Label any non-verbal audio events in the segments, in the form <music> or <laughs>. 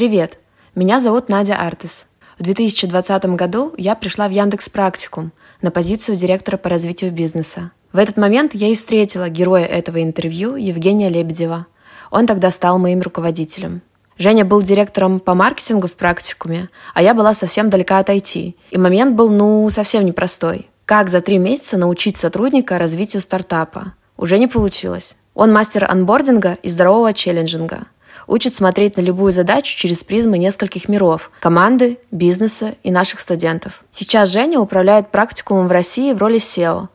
Привет! Меня зовут Надя Артес. В 2020 году я пришла в Яндекс Практикум на позицию директора по развитию бизнеса. В этот момент я и встретила героя этого интервью Евгения Лебедева. Он тогда стал моим руководителем. Женя был директором по маркетингу в практикуме, а я была совсем далека от IT. И момент был, ну, совсем непростой. Как за три месяца научить сотрудника развитию стартапа? Уже не получилось. Он мастер анбординга и здорового челленджинга – учит смотреть на любую задачу через призмы нескольких миров – команды, бизнеса и наших студентов. Сейчас Женя управляет практикумом в России в роли SEO.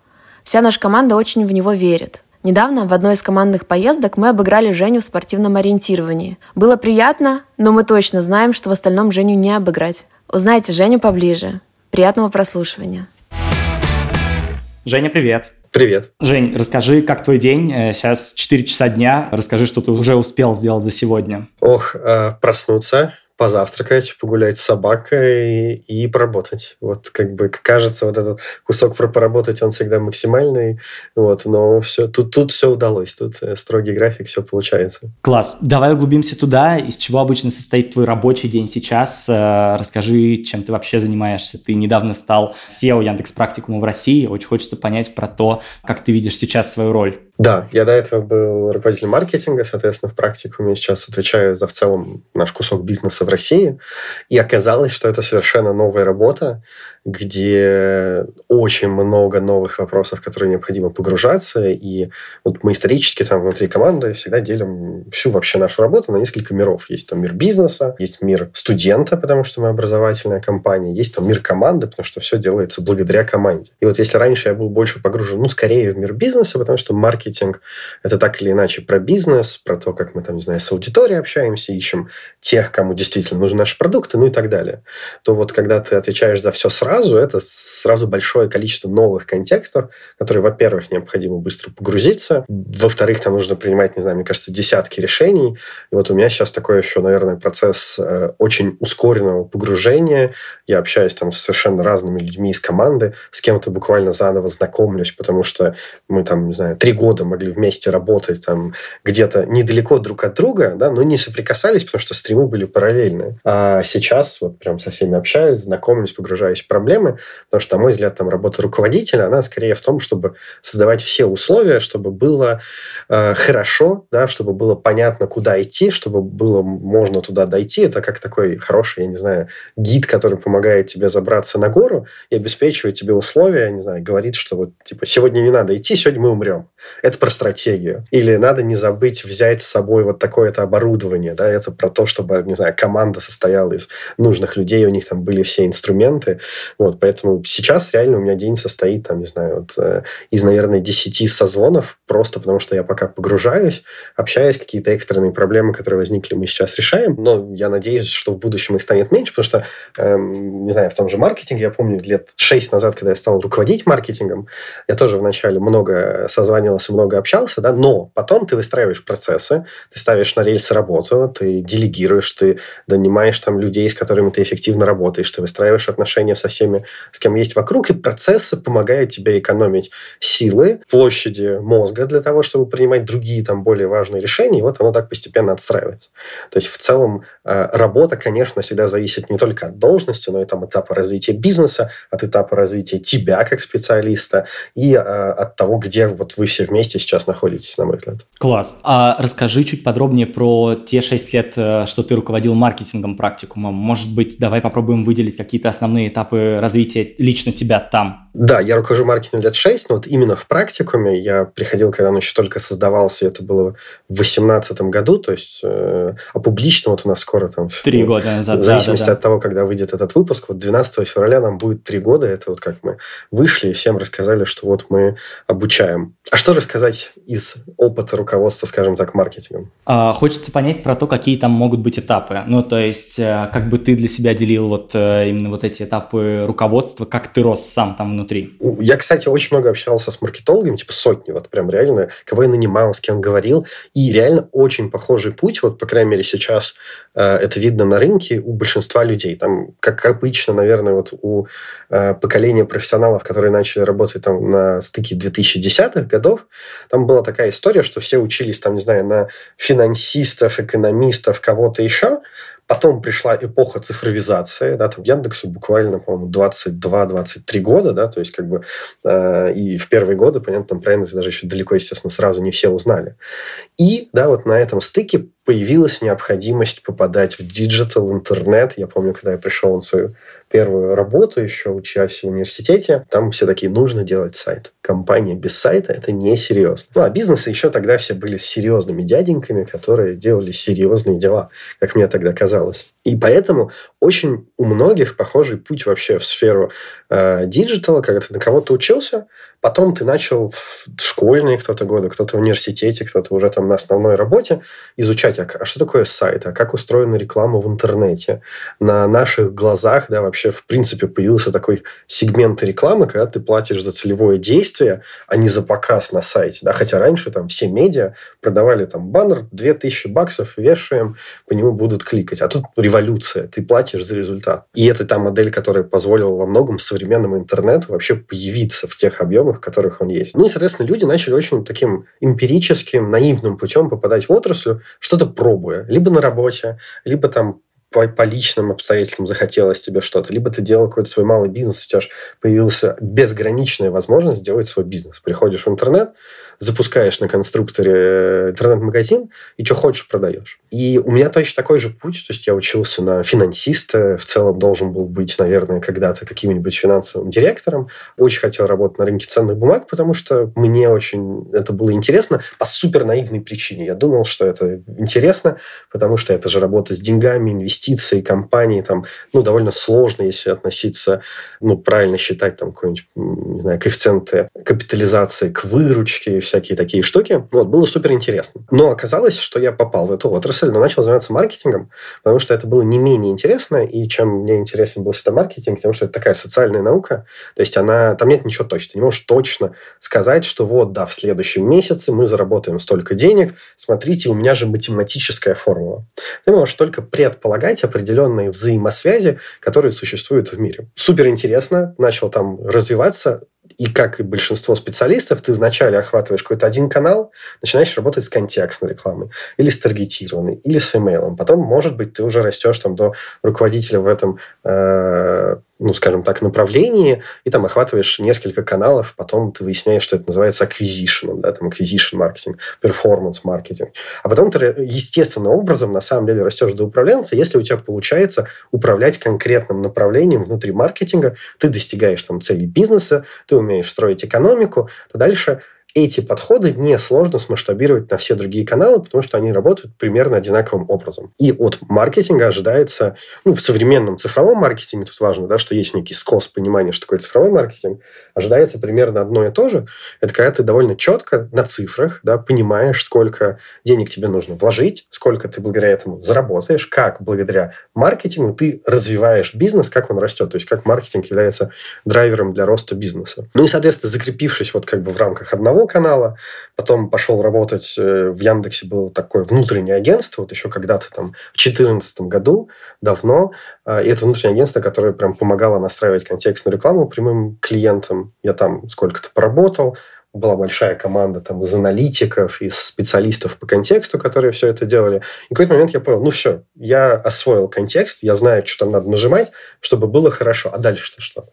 Вся наша команда очень в него верит. Недавно в одной из командных поездок мы обыграли Женю в спортивном ориентировании. Было приятно, но мы точно знаем, что в остальном Женю не обыграть. Узнайте Женю поближе. Приятного прослушивания. Женя, привет. Привет. Жень, расскажи, как твой день? Э, сейчас 4 часа дня. Расскажи, что ты уже успел сделать за сегодня. Ох, э, проснуться, позавтракать, погулять с собакой и поработать. Вот как бы кажется, вот этот кусок про поработать, он всегда максимальный, вот, но все, тут, тут все удалось, тут э, строгий график, все получается. Класс. Давай углубимся туда. Из чего обычно состоит твой рабочий день сейчас? Э, расскажи, чем ты вообще занимаешься. Ты недавно стал SEO Яндекс Практикума в России. Очень хочется понять про то, как ты видишь сейчас свою роль. Да, я до этого был руководителем маркетинга, соответственно, в практикуме сейчас отвечаю за в целом наш кусок бизнеса в России. И оказалось, что это совершенно новая работа, где очень много новых вопросов, в которые необходимо погружаться. И вот мы исторически там внутри команды всегда делим всю вообще нашу работу на несколько миров. Есть там мир бизнеса, есть мир студента, потому что мы образовательная компания, есть там мир команды, потому что все делается благодаря команде. И вот если раньше я был больше погружен, ну, скорее в мир бизнеса, потому что маркетинг – это так или иначе про бизнес, про то, как мы там, не знаю, с аудиторией общаемся, ищем тех, кому действительно нужны наши продукты, ну и так далее. То вот когда ты отвечаешь за все сразу, это сразу большое количество новых контекстов, которые, во-первых, необходимо быстро погрузиться, во-вторых, там нужно принимать, не знаю, мне кажется, десятки решений. И вот у меня сейчас такой еще, наверное, процесс э, очень ускоренного погружения. Я общаюсь там с совершенно разными людьми из команды, с кем-то буквально заново знакомлюсь, потому что мы там, не знаю, три года могли вместе работать там где-то недалеко друг от друга, да, но не соприкасались, потому что стримы были параллельные. А сейчас вот прям со всеми общаюсь, знакомлюсь, погружаюсь в проблемы, потому что, на мой взгляд, там работа руководителя, она скорее в том, чтобы создавать все условия, чтобы было э, хорошо, да, чтобы было понятно, куда идти, чтобы было можно туда дойти. Это как такой хороший, я не знаю, гид, который помогает тебе забраться на гору и обеспечивает тебе условия, я не знаю, говорит, что вот, типа, сегодня не надо идти, сегодня мы умрем. Это про стратегию. Или надо не забыть взять с собой вот такое-то оборудование, да, это про то, чтобы, не знаю, команда состояла из нужных людей, у них там были все инструменты, вот, поэтому сейчас реально у меня день состоит, там, не знаю, вот, э, из, наверное, 10 созвонов, просто потому что я пока погружаюсь, общаюсь, какие-то экстренные проблемы, которые возникли, мы сейчас решаем, но я надеюсь, что в будущем их станет меньше, потому что, эм, не знаю, в том же маркетинге, я помню, лет 6 назад, когда я стал руководить маркетингом, я тоже вначале много созванивался, много общался, да, но потом ты выстраиваешь процессы, ты ставишь на рельсы работу, ты делегируешь, ты донимаешь там людей, с которыми ты эффективно работаешь, ты выстраиваешь отношения со всеми с кем есть вокруг, и процессы помогают тебе экономить силы, площади мозга для того, чтобы принимать другие там более важные решения, и вот оно так постепенно отстраивается. То есть в целом э, работа, конечно, всегда зависит не только от должности, но и там этапа развития бизнеса, от этапа развития тебя как специалиста и э, от того, где вот вы все вместе сейчас находитесь, на мой взгляд. Класс. А расскажи чуть подробнее про те шесть лет, э, что ты руководил маркетингом практикумом. Может быть, давай попробуем выделить какие-то основные этапы развития лично тебя там? Да, я руковожу маркетингом лет 6, но вот именно в практикуме я приходил, когда он еще только создавался, это было в 2018 году, то есть э, а публично вот у нас скоро там... Три ну, года назад, В зависимости да, да, да. от того, когда выйдет этот выпуск, вот 12 февраля нам будет три года, это вот как мы вышли и всем рассказали, что вот мы обучаем. А что рассказать из опыта руководства, скажем так, маркетингом? А, хочется понять про то, какие там могут быть этапы. Ну, то есть, э, как бы ты для себя делил вот э, именно вот эти этапы руководства, как ты рос сам там внутри? Я, кстати, очень много общался с маркетологами, типа сотни, вот прям реально, кого я нанимал, с кем говорил, и реально очень похожий путь, вот, по крайней мере, сейчас э, это видно на рынке у большинства людей. Там, как обычно, наверное, вот у э, поколения профессионалов, которые начали работать там на стыке 2010-х годов, там была такая история, что все учились там, не знаю, на финансистов, экономистов, кого-то еще, Потом пришла эпоха цифровизации, да, там Яндексу буквально, по-моему, 22-23 года, да, то есть как бы э, и в первые годы, понятно, там Яндекс даже еще далеко, естественно, сразу не все узнали. И, да, вот на этом стыке появилась необходимость попадать в диджитал, интернет. Я помню, когда я пришел на свою первую работу, еще учась в университете, там все такие, нужно делать сайт. Компания без сайта – это несерьезно. Ну, а бизнесы еще тогда все были серьезными дяденьками, которые делали серьезные дела, как мне тогда казалось. И поэтому очень у многих похожий путь вообще в сферу э, диджитала, когда ты на кого-то учился, потом ты начал в школьные кто-то годы, кто-то в университете, кто-то уже там на основной работе изучать, а, а что такое сайт, а как устроена реклама в интернете. На наших глазах, да, вообще в принципе появился такой сегмент рекламы, когда ты платишь за целевое действие, а не за показ на сайте. Да? Хотя раньше там все медиа продавали там баннер, 2000 баксов вешаем, по нему будут кликать. А тут революция, ты платишь за результат. И это та модель, которая позволила во многом современному интернету вообще появиться в тех объемах, в которых он есть. Ну и, соответственно, люди начали очень таким эмпирическим, наивным путем попадать в отрасль, что-то пробуя. Либо на работе, либо там по, по личным обстоятельствам захотелось тебе что-то, либо ты делал какой-то свой малый бизнес, у тебя же появилась безграничная возможность сделать свой бизнес. Приходишь в интернет, запускаешь на конструкторе э, интернет-магазин и что хочешь продаешь. И у меня точно такой же путь. То есть я учился на финансиста, в целом должен был быть, наверное, когда-то каким-нибудь финансовым директором. Очень хотел работать на рынке ценных бумаг, потому что мне очень это было интересно по супер наивной причине. Я думал, что это интересно, потому что это же работа с деньгами, инвестиции, компании, там, ну, довольно сложно, если относиться, ну, правильно считать там какой-нибудь, не знаю, коэффициенты капитализации к выручке всякие такие штуки. Вот, было супер интересно. Но оказалось, что я попал в эту отрасль, но начал заниматься маркетингом, потому что это было не менее интересно, и чем мне интересен был всегда маркетинг, потому что это такая социальная наука, то есть она, там нет ничего точно, ты не можешь точно сказать, что вот, да, в следующем месяце мы заработаем столько денег, смотрите, у меня же математическая формула. Ты можешь только предполагать определенные взаимосвязи, которые существуют в мире. Супер интересно, начал там развиваться, и как и большинство специалистов, ты вначале охватываешь какой-то один канал, начинаешь работать с контекстной рекламой, или с таргетированной, или с имейлом. Потом, может быть, ты уже растешь там до руководителя в этом э, ну, скажем так, направлении, и там охватываешь несколько каналов, потом ты выясняешь, что это называется acquisition, да, там acquisition маркетинг, performance маркетинг. А потом ты естественным образом на самом деле растешь до управленца, если у тебя получается управлять конкретным направлением внутри маркетинга, ты достигаешь там целей бизнеса, ты умеешь строить экономику, то дальше эти подходы несложно смасштабировать на все другие каналы, потому что они работают примерно одинаковым образом. И от маркетинга ожидается, ну, в современном цифровом маркетинге тут важно, да, что есть некий скос понимания, что такое цифровой маркетинг, ожидается примерно одно и то же. Это когда ты довольно четко на цифрах да, понимаешь, сколько денег тебе нужно вложить, сколько ты благодаря этому заработаешь, как благодаря маркетингу ты развиваешь бизнес, как он растет, то есть как маркетинг является драйвером для роста бизнеса. Ну и, соответственно, закрепившись вот как бы в рамках одного канала, потом пошел работать э, в Яндексе, было такое внутреннее агентство, вот еще когда-то там в 2014 году, давно, а, и это внутреннее агентство, которое прям помогало настраивать контекстную рекламу прямым клиентам. Я там сколько-то поработал, была большая команда там из аналитиков, из специалистов по контексту, которые все это делали. И в какой-то момент я понял, ну все, я освоил контекст, я знаю, что там надо нажимать, чтобы было хорошо. А дальше-то что?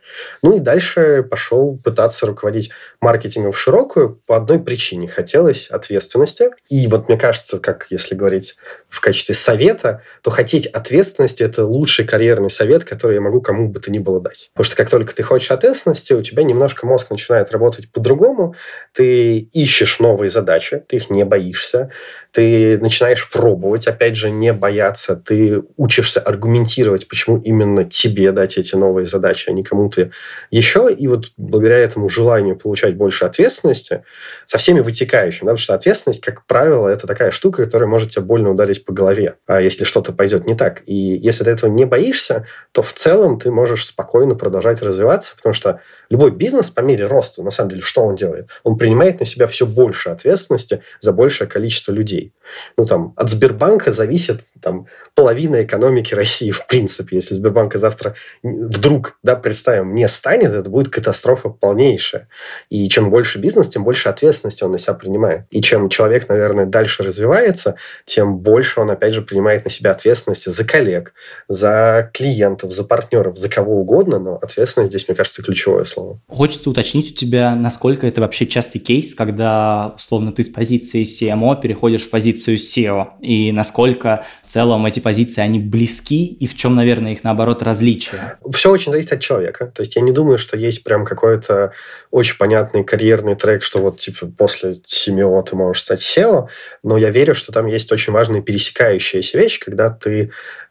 Ну и дальше пошел пытаться руководить маркетингом в широкую по одной причине. Хотелось ответственности. И вот мне кажется, как если говорить в качестве совета, то хотеть ответственности – это лучший карьерный совет, который я могу кому бы то ни было дать. Потому что как только ты хочешь ответственности, у тебя немножко мозг начинает работать по-другому, ты ищешь новые задачи, ты их не боишься, ты начинаешь пробовать, опять же, не бояться, ты учишься аргументировать, почему именно тебе дать эти новые задачи, а не кому-то еще. И вот благодаря этому желанию получать больше ответственности со всеми вытекающими, да, потому что ответственность, как правило, это такая штука, которая может тебя больно ударить по голове, а если что-то пойдет не так. И если ты этого не боишься, то в целом ты можешь спокойно продолжать развиваться, потому что любой бизнес по мере роста, на самом деле, что он делает? Он принимает на себя все больше ответственности за большее количество людей. Людей. Ну, там, от Сбербанка зависит там, половина экономики России, в принципе. Если Сбербанка завтра вдруг, да, представим, не станет, это будет катастрофа полнейшая. И чем больше бизнес, тем больше ответственности он на себя принимает. И чем человек, наверное, дальше развивается, тем больше он, опять же, принимает на себя ответственности за коллег, за клиентов, за партнеров, за кого угодно, но ответственность здесь, мне кажется, ключевое слово. Хочется уточнить у тебя, насколько это вообще частый кейс, когда, условно, ты с позиции CMO переходишь в позицию SEO, и насколько в целом эти позиции, они близки, и в чем, наверное, их, наоборот, различия? Все очень зависит от человека. То есть я не думаю, что есть прям какой-то очень понятный карьерный трек, что вот типа после CMO ты можешь стать SEO, но я верю, что там есть очень важные пересекающиеся вещи, когда ты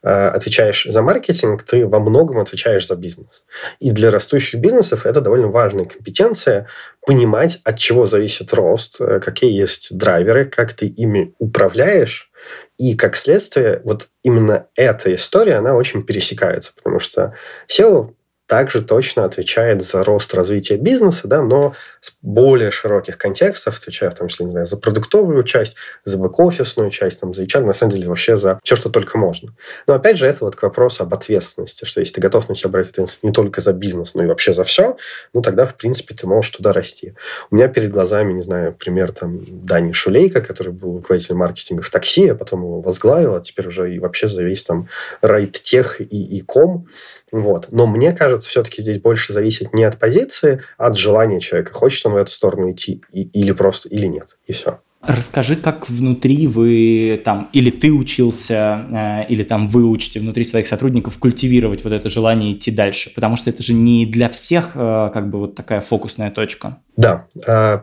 отвечаешь за маркетинг, ты во многом отвечаешь за бизнес. И для растущих бизнесов это довольно важная компетенция понимать, от чего зависит рост, э, какие есть драйверы, как ты ими управляешь, и как следствие, вот именно эта история, она очень пересекается, потому что SEO также точно отвечает за рост развития бизнеса, да, но с более широких контекстов, отвечая в том числе, не знаю, за продуктовую часть, за бэк-офисную часть, там, за HR, на самом деле вообще за все, что только можно. Но опять же, это вот к вопросу об ответственности, что если ты готов на себя брать ответственность не только за бизнес, но и вообще за все, ну тогда, в принципе, ты можешь туда расти. У меня перед глазами, не знаю, пример там Дани Шулейка, который был руководителем маркетинга в такси, а потом его возглавил, а теперь уже и вообще за весь там райт-тех и, и ком. Вот. Но мне кажется, все-таки здесь больше зависит не от позиции, а от желания человека. Хочет он в эту сторону идти и, или просто, или нет. И все. Расскажи, как внутри вы там, или ты учился, э, или там вы учите внутри своих сотрудников культивировать вот это желание идти дальше, потому что это же не для всех э, как бы вот такая фокусная точка. Да, э,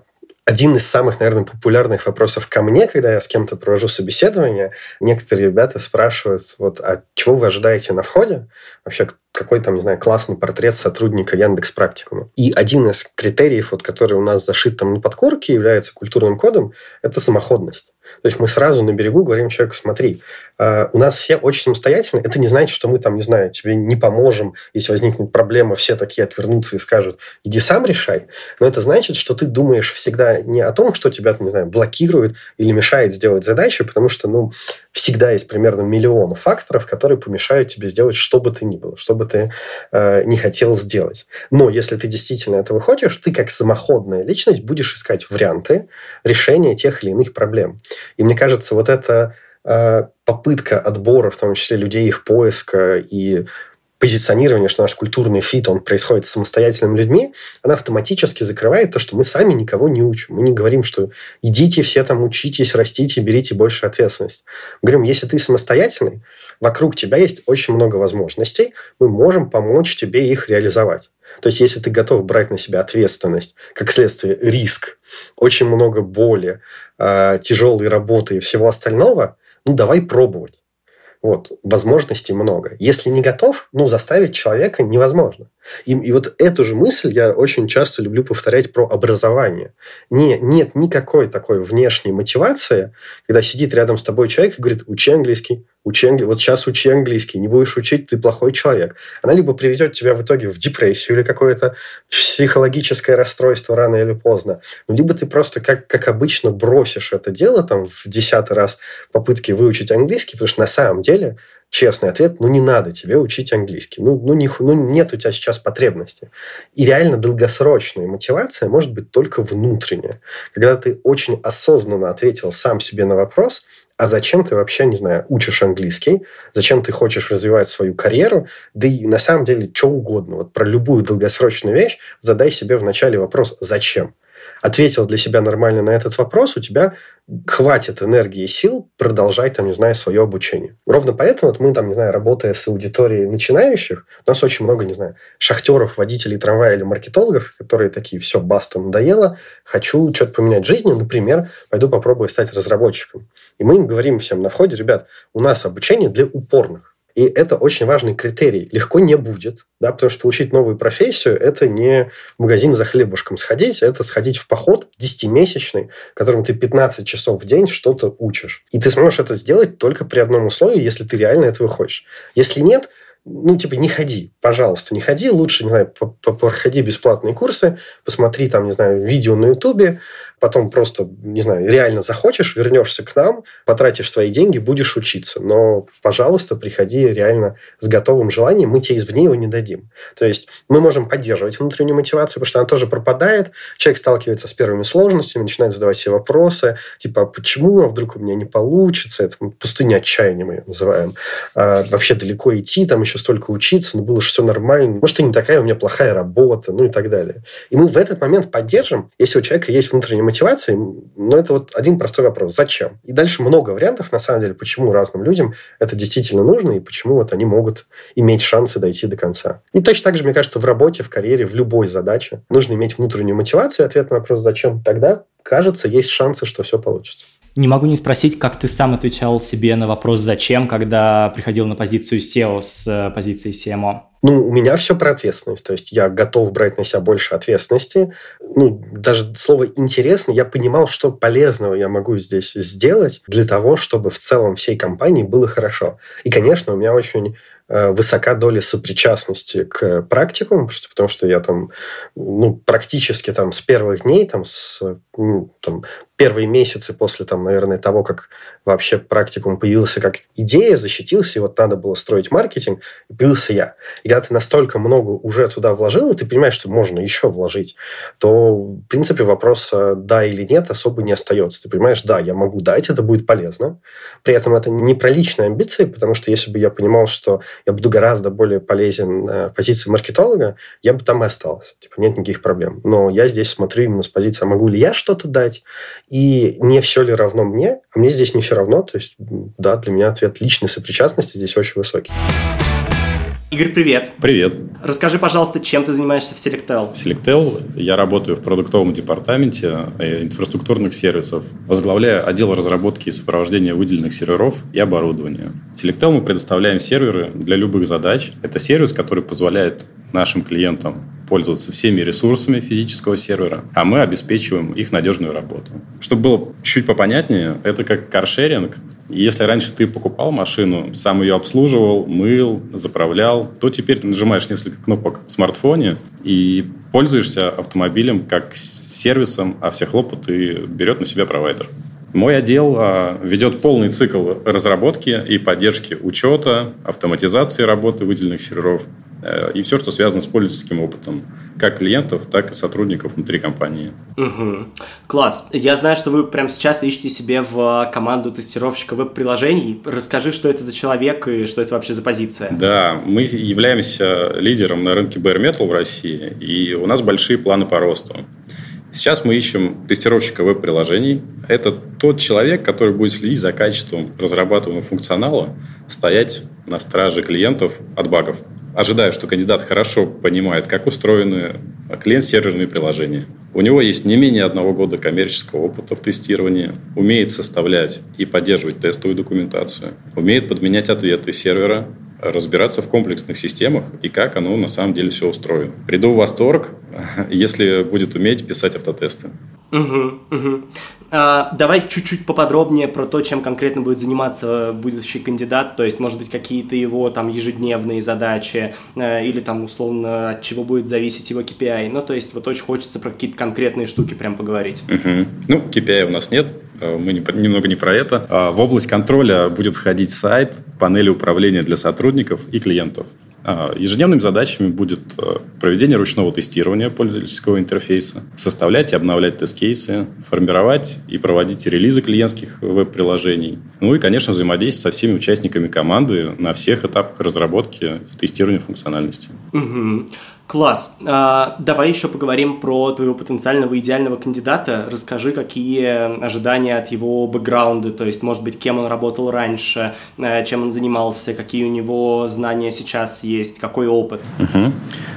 один из самых, наверное, популярных вопросов ко мне, когда я с кем-то провожу собеседование, некоторые ребята спрашивают, вот, а чего вы ожидаете на входе? Вообще, какой там, не знаю, классный портрет сотрудника Яндекс Практикума. И один из критериев, вот, который у нас зашит там на подкорке, является культурным кодом, это самоходность. То есть мы сразу на берегу говорим человеку, смотри, э, у нас все очень самостоятельны. Это не значит, что мы там, не знаю, тебе не поможем, если возникнет проблема, все такие отвернутся и скажут, иди сам решай. Но это значит, что ты думаешь всегда не о том, что тебя, не знаю, блокирует или мешает сделать задачу, потому что, ну, всегда есть примерно миллион факторов, которые помешают тебе сделать что бы ты ни было, что бы ты э, не хотел сделать. Но если ты действительно этого хочешь, ты как самоходная личность будешь искать варианты решения тех или иных проблем. И мне кажется, вот эта э, попытка отбора, в том числе людей, их поиска и позиционирование, что наш культурный фит, он происходит с самостоятельными людьми, она автоматически закрывает то, что мы сами никого не учим. Мы не говорим, что идите все там учитесь, растите, берите больше ответственность. Мы говорим, если ты самостоятельный, вокруг тебя есть очень много возможностей, мы можем помочь тебе их реализовать. То есть, если ты готов брать на себя ответственность, как следствие риск, очень много боли, э, тяжелой работы и всего остального, ну, давай пробовать. Вот, возможностей много. Если не готов, ну, заставить человека невозможно. И, и вот эту же мысль я очень часто люблю повторять про образование. Не, нет никакой такой внешней мотивации, когда сидит рядом с тобой человек и говорит, учи английский, учи вот сейчас учи английский, не будешь учить, ты плохой человек. Она либо приведет тебя в итоге в депрессию или какое-то психологическое расстройство рано или поздно, ну, либо ты просто, как, как обычно, бросишь это дело там в десятый раз попытки выучить английский, потому что на самом деле честный ответ, ну, не надо тебе учить английский. Ну, ну, не, ну, нет у тебя сейчас потребности. И реально долгосрочная мотивация может быть только внутренняя. Когда ты очень осознанно ответил сам себе на вопрос, а зачем ты вообще, не знаю, учишь английский, зачем ты хочешь развивать свою карьеру, да и на самом деле что угодно. Вот про любую долгосрочную вещь задай себе вначале вопрос «зачем?». Ответил для себя нормально на этот вопрос, у тебя хватит энергии и сил продолжать, там, не знаю, свое обучение. Ровно поэтому вот мы, там, не знаю, работая с аудиторией начинающих, у нас очень много, не знаю, шахтеров, водителей трамвая или маркетологов, которые такие, все, баста, надоело, хочу что-то поменять в жизни, например, пойду попробую стать разработчиком. И мы им говорим всем на входе, ребят, у нас обучение для упорных. И это очень важный критерий. Легко не будет, да, потому что получить новую профессию – это не в магазин за хлебушком сходить, это сходить в поход 10-месячный, в котором ты 15 часов в день что-то учишь. И ты сможешь это сделать только при одном условии, если ты реально этого хочешь. Если нет, ну, типа, не ходи, пожалуйста, не ходи, лучше, не знаю, проходи бесплатные курсы, посмотри там, не знаю, видео на Ютубе, потом просто, не знаю, реально захочешь, вернешься к нам, потратишь свои деньги, будешь учиться. Но, пожалуйста, приходи реально с готовым желанием, мы тебе извне его не дадим. То есть мы можем поддерживать внутреннюю мотивацию, потому что она тоже пропадает, человек сталкивается с первыми сложностями, начинает задавать себе вопросы, типа, а почему, а вдруг у меня не получится, это пустыня отчаяния мы ее называем. А, вообще далеко идти, там еще столько учиться, но было же все нормально. Может, и не такая у меня плохая работа, ну и так далее. И мы в этот момент поддержим, если у человека есть внутренняя мотивация, но это вот один простой вопрос. Зачем? И дальше много вариантов, на самом деле, почему разным людям это действительно нужно и почему вот они могут иметь шансы дойти до конца. И точно так же, мне кажется, в работе, в карьере, в любой задаче нужно иметь внутреннюю мотивацию. Ответ на вопрос «зачем?» Тогда, кажется, есть шансы, что все получится. Не могу не спросить, как ты сам отвечал себе на вопрос «зачем?», когда приходил на позицию SEO с э, позиции CMO? Ну, у меня все про ответственность. То есть я готов брать на себя больше ответственности. Ну, даже слово «интересно», я понимал, что полезного я могу здесь сделать для того, чтобы в целом всей компании было хорошо. И, конечно, у меня очень высока доля сопричастности к практикуму, просто потому что я там ну, практически там с первых дней, там, с, ну, там, первые месяцы после, там, наверное, того, как вообще практикум появился как идея, защитился, и вот надо было строить маркетинг, и появился я. И когда ты настолько много уже туда вложил, и ты понимаешь, что можно еще вложить, то, в принципе, вопрос да или нет особо не остается. Ты понимаешь, да, я могу дать, это будет полезно. При этом это не про личные амбиции, потому что если бы я понимал, что я буду гораздо более полезен э, в позиции маркетолога, я бы там и остался. Типа, нет никаких проблем. Но я здесь смотрю именно с позиции, а могу ли я что-то дать, и не все ли равно мне, а мне здесь не все равно. То есть, да, для меня ответ личной сопричастности здесь очень высокий. Игорь, привет. Привет. Расскажи, пожалуйста, чем ты занимаешься в Selectel? В Selectel я работаю в продуктовом департаменте э, инфраструктурных сервисов, возглавляю отдел разработки и сопровождения выделенных серверов и оборудования. Selectel мы предоставляем серверы для любых задач. Это сервис, который позволяет нашим клиентам пользоваться всеми ресурсами физического сервера, а мы обеспечиваем их надежную работу. Чтобы было чуть попонятнее, это как каршеринг, если раньше ты покупал машину, сам ее обслуживал, мыл, заправлял, то теперь ты нажимаешь несколько кнопок в смартфоне и пользуешься автомобилем как сервисом, а все хлопоты берет на себя провайдер. Мой отдел а, ведет полный цикл разработки и поддержки учета, автоматизации работы выделенных серверов, и все, что связано с пользовательским опытом, как клиентов, так и сотрудников внутри компании. Угу. Класс. Я знаю, что вы прямо сейчас ищете себе в команду тестировщика веб-приложений. Расскажи, что это за человек и что это вообще за позиция. Да, мы являемся лидером на рынке Bare Metal в России, и у нас большие планы по росту. Сейчас мы ищем тестировщика веб-приложений. Это тот человек, который будет следить за качеством разрабатываемого функционала, стоять на страже клиентов от багов ожидаю, что кандидат хорошо понимает, как устроены клиент-серверные приложения. У него есть не менее одного года коммерческого опыта в тестировании, умеет составлять и поддерживать тестовую документацию, умеет подменять ответы сервера, разбираться в комплексных системах и как оно на самом деле все устроено. Приду в восторг, <laughs> если будет уметь писать автотесты. Угу, угу. А, давай чуть-чуть поподробнее про то, чем конкретно будет заниматься будущий кандидат, то есть, может быть, какие-то его там ежедневные задачи э, или там условно от чего будет зависеть его KPI. Ну, то есть, вот очень хочется про какие-то конкретные штуки прям поговорить. Угу. Ну, KPI у нас нет, э, мы не, немного не про это. А в область контроля будет входить сайт, панели управления для сотрудников и клиентов. А, ежедневными задачами будет проведение ручного тестирования пользовательского интерфейса, составлять и обновлять тест-кейсы, формировать и проводить релизы клиентских веб-приложений, ну и, конечно, взаимодействие со всеми участниками команды на всех этапах разработки и тестирования функциональности. Угу. Класс. А, давай еще поговорим про твоего потенциального идеального кандидата. Расскажи, какие ожидания от его бэкграунда, то есть, может быть, кем он работал раньше, э, чем он занимался, какие у него знания сейчас есть, какой опыт. Угу.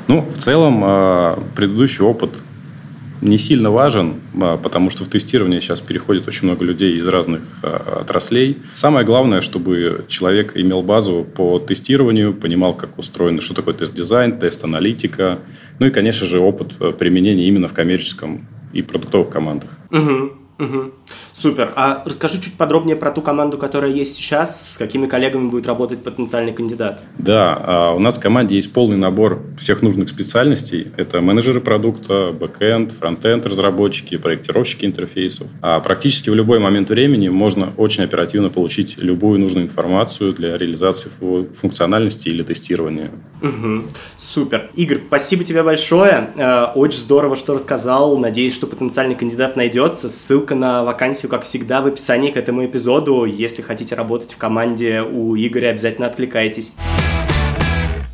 Ну, в целом, а, предыдущий опыт не сильно важен, а, потому что в тестирование сейчас переходит очень много людей из разных а, отраслей. Самое главное, чтобы человек имел базу по тестированию, понимал, как устроено, что такое тест-дизайн, тест-аналитика, ну и, конечно же, опыт а, применения именно в коммерческом и продуктовых командах. Угу, угу. Супер. А расскажи чуть подробнее про ту команду, которая есть сейчас, с какими коллегами будет работать потенциальный кандидат. Да, а у нас в команде есть полный набор всех нужных специальностей. Это менеджеры продукта, бэкэнд, фронтенд разработчики, проектировщики интерфейсов. А практически в любой момент времени можно очень оперативно получить любую нужную информацию для реализации функциональности или тестирования. Угу. Супер. Игорь, спасибо тебе большое. Э, очень здорово, что рассказал. Надеюсь, что потенциальный кандидат найдется. Ссылка на вакансию, как всегда, в описании к этому эпизоду. Если хотите работать в команде у Игоря, обязательно откликайтесь.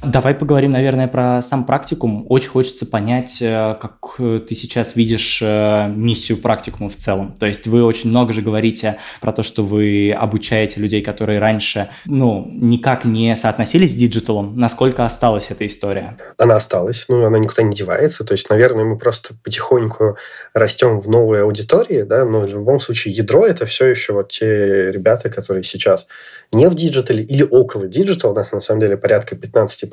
Давай поговорим, наверное, про сам практикум. Очень хочется понять, э, как ты сейчас видишь э, миссию практикума в целом. То есть вы очень много же говорите про то, что вы обучаете людей, которые раньше, ну, никак не соотносились с диджиталом. Насколько осталась эта история? Она осталась, ну, она никуда не девается. То есть, наверное, мы просто потихоньку растем в новой аудитории, да, но в любом случае ядро это все еще вот те ребята, которые сейчас не в диджитале или около диджитала, у нас на самом деле порядка 15%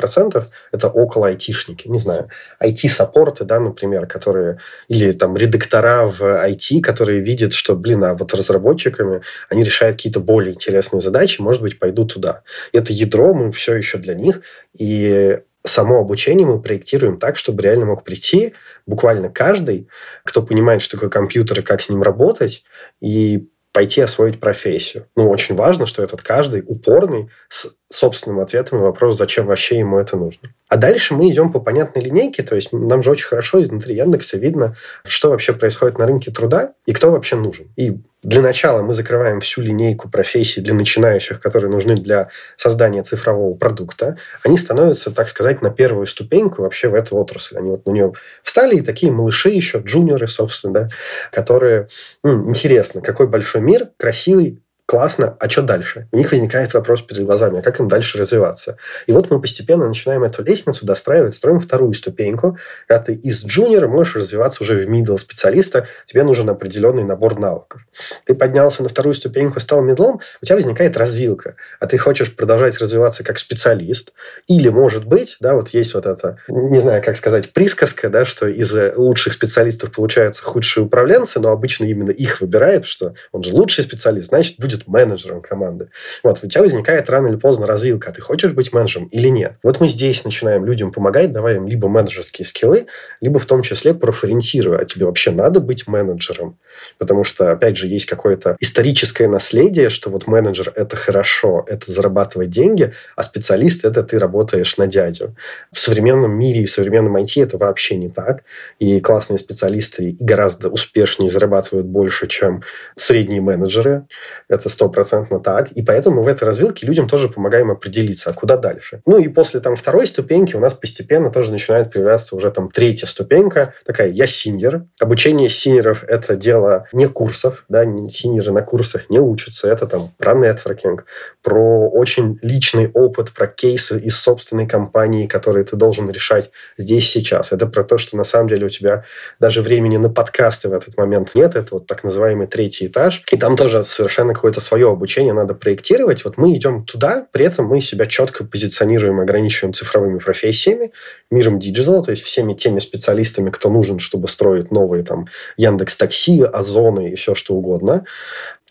это около айтишники, не знаю, IT-саппорты, да, например, которые, или там редактора в IT, которые видят, что, блин, а вот разработчиками они решают какие-то более интересные задачи, может быть, пойду туда. Это ядро мы все еще для них, и само обучение мы проектируем так, чтобы реально мог прийти буквально каждый, кто понимает, что такое компьютер и как с ним работать, и пойти освоить профессию. Ну, очень важно, что этот каждый упорный с собственным ответом на вопрос, зачем вообще ему это нужно. А дальше мы идем по понятной линейке, то есть нам же очень хорошо изнутри Яндекса видно, что вообще происходит на рынке труда и кто вообще нужен. И для начала мы закрываем всю линейку профессий для начинающих, которые нужны для создания цифрового продукта. Они становятся, так сказать, на первую ступеньку вообще в эту отрасль. Они вот на нее встали, и такие малыши еще, джуниоры, собственно, да, которые... М, интересно, какой большой мир, красивый, классно, а что дальше? У них возникает вопрос перед глазами, а как им дальше развиваться? И вот мы постепенно начинаем эту лестницу достраивать, строим вторую ступеньку, когда ты из джуниора можешь развиваться уже в middle специалиста, тебе нужен определенный набор навыков. Ты поднялся на вторую ступеньку, стал медлом, у тебя возникает развилка, а ты хочешь продолжать развиваться как специалист, или, может быть, да, вот есть вот это, не знаю, как сказать, присказка, да, что из лучших специалистов получаются худшие управленцы, но обычно именно их выбирают, что он же лучший специалист, значит, будет менеджером команды. Вот, у тебя возникает рано или поздно развилка, ты хочешь быть менеджером или нет. Вот мы здесь начинаем людям помогать, давая им либо менеджерские скиллы, либо в том числе профориентируя, а тебе вообще надо быть менеджером. Потому что, опять же, есть какое-то историческое наследие, что вот менеджер – это хорошо, это зарабатывать деньги, а специалист – это ты работаешь на дядю. В современном мире и в современном IT это вообще не так. И классные специалисты гораздо успешнее зарабатывают больше, чем средние менеджеры. Это стопроцентно так. И поэтому в этой развилке людям тоже помогаем определиться, а куда дальше. Ну и после там второй ступеньки у нас постепенно тоже начинает появляться уже там третья ступенька. Такая «я синьор». Обучение синьоров – это дело не курсов, да, синьоры на курсах не учатся. Это там про нетворкинг, про очень личный опыт, про кейсы из собственной компании, которые ты должен решать здесь, сейчас. Это про то, что на самом деле у тебя даже времени на подкасты в этот момент нет. Это вот так называемый третий этаж. И там тоже совершенно какое-то свое обучение надо проектировать. Вот мы идем туда, при этом мы себя четко позиционируем, ограничиваем цифровыми профессиями, миром диджитала, то есть всеми теми специалистами, кто нужен, чтобы строить новые там Яндекс Такси, Озоны и все что угодно.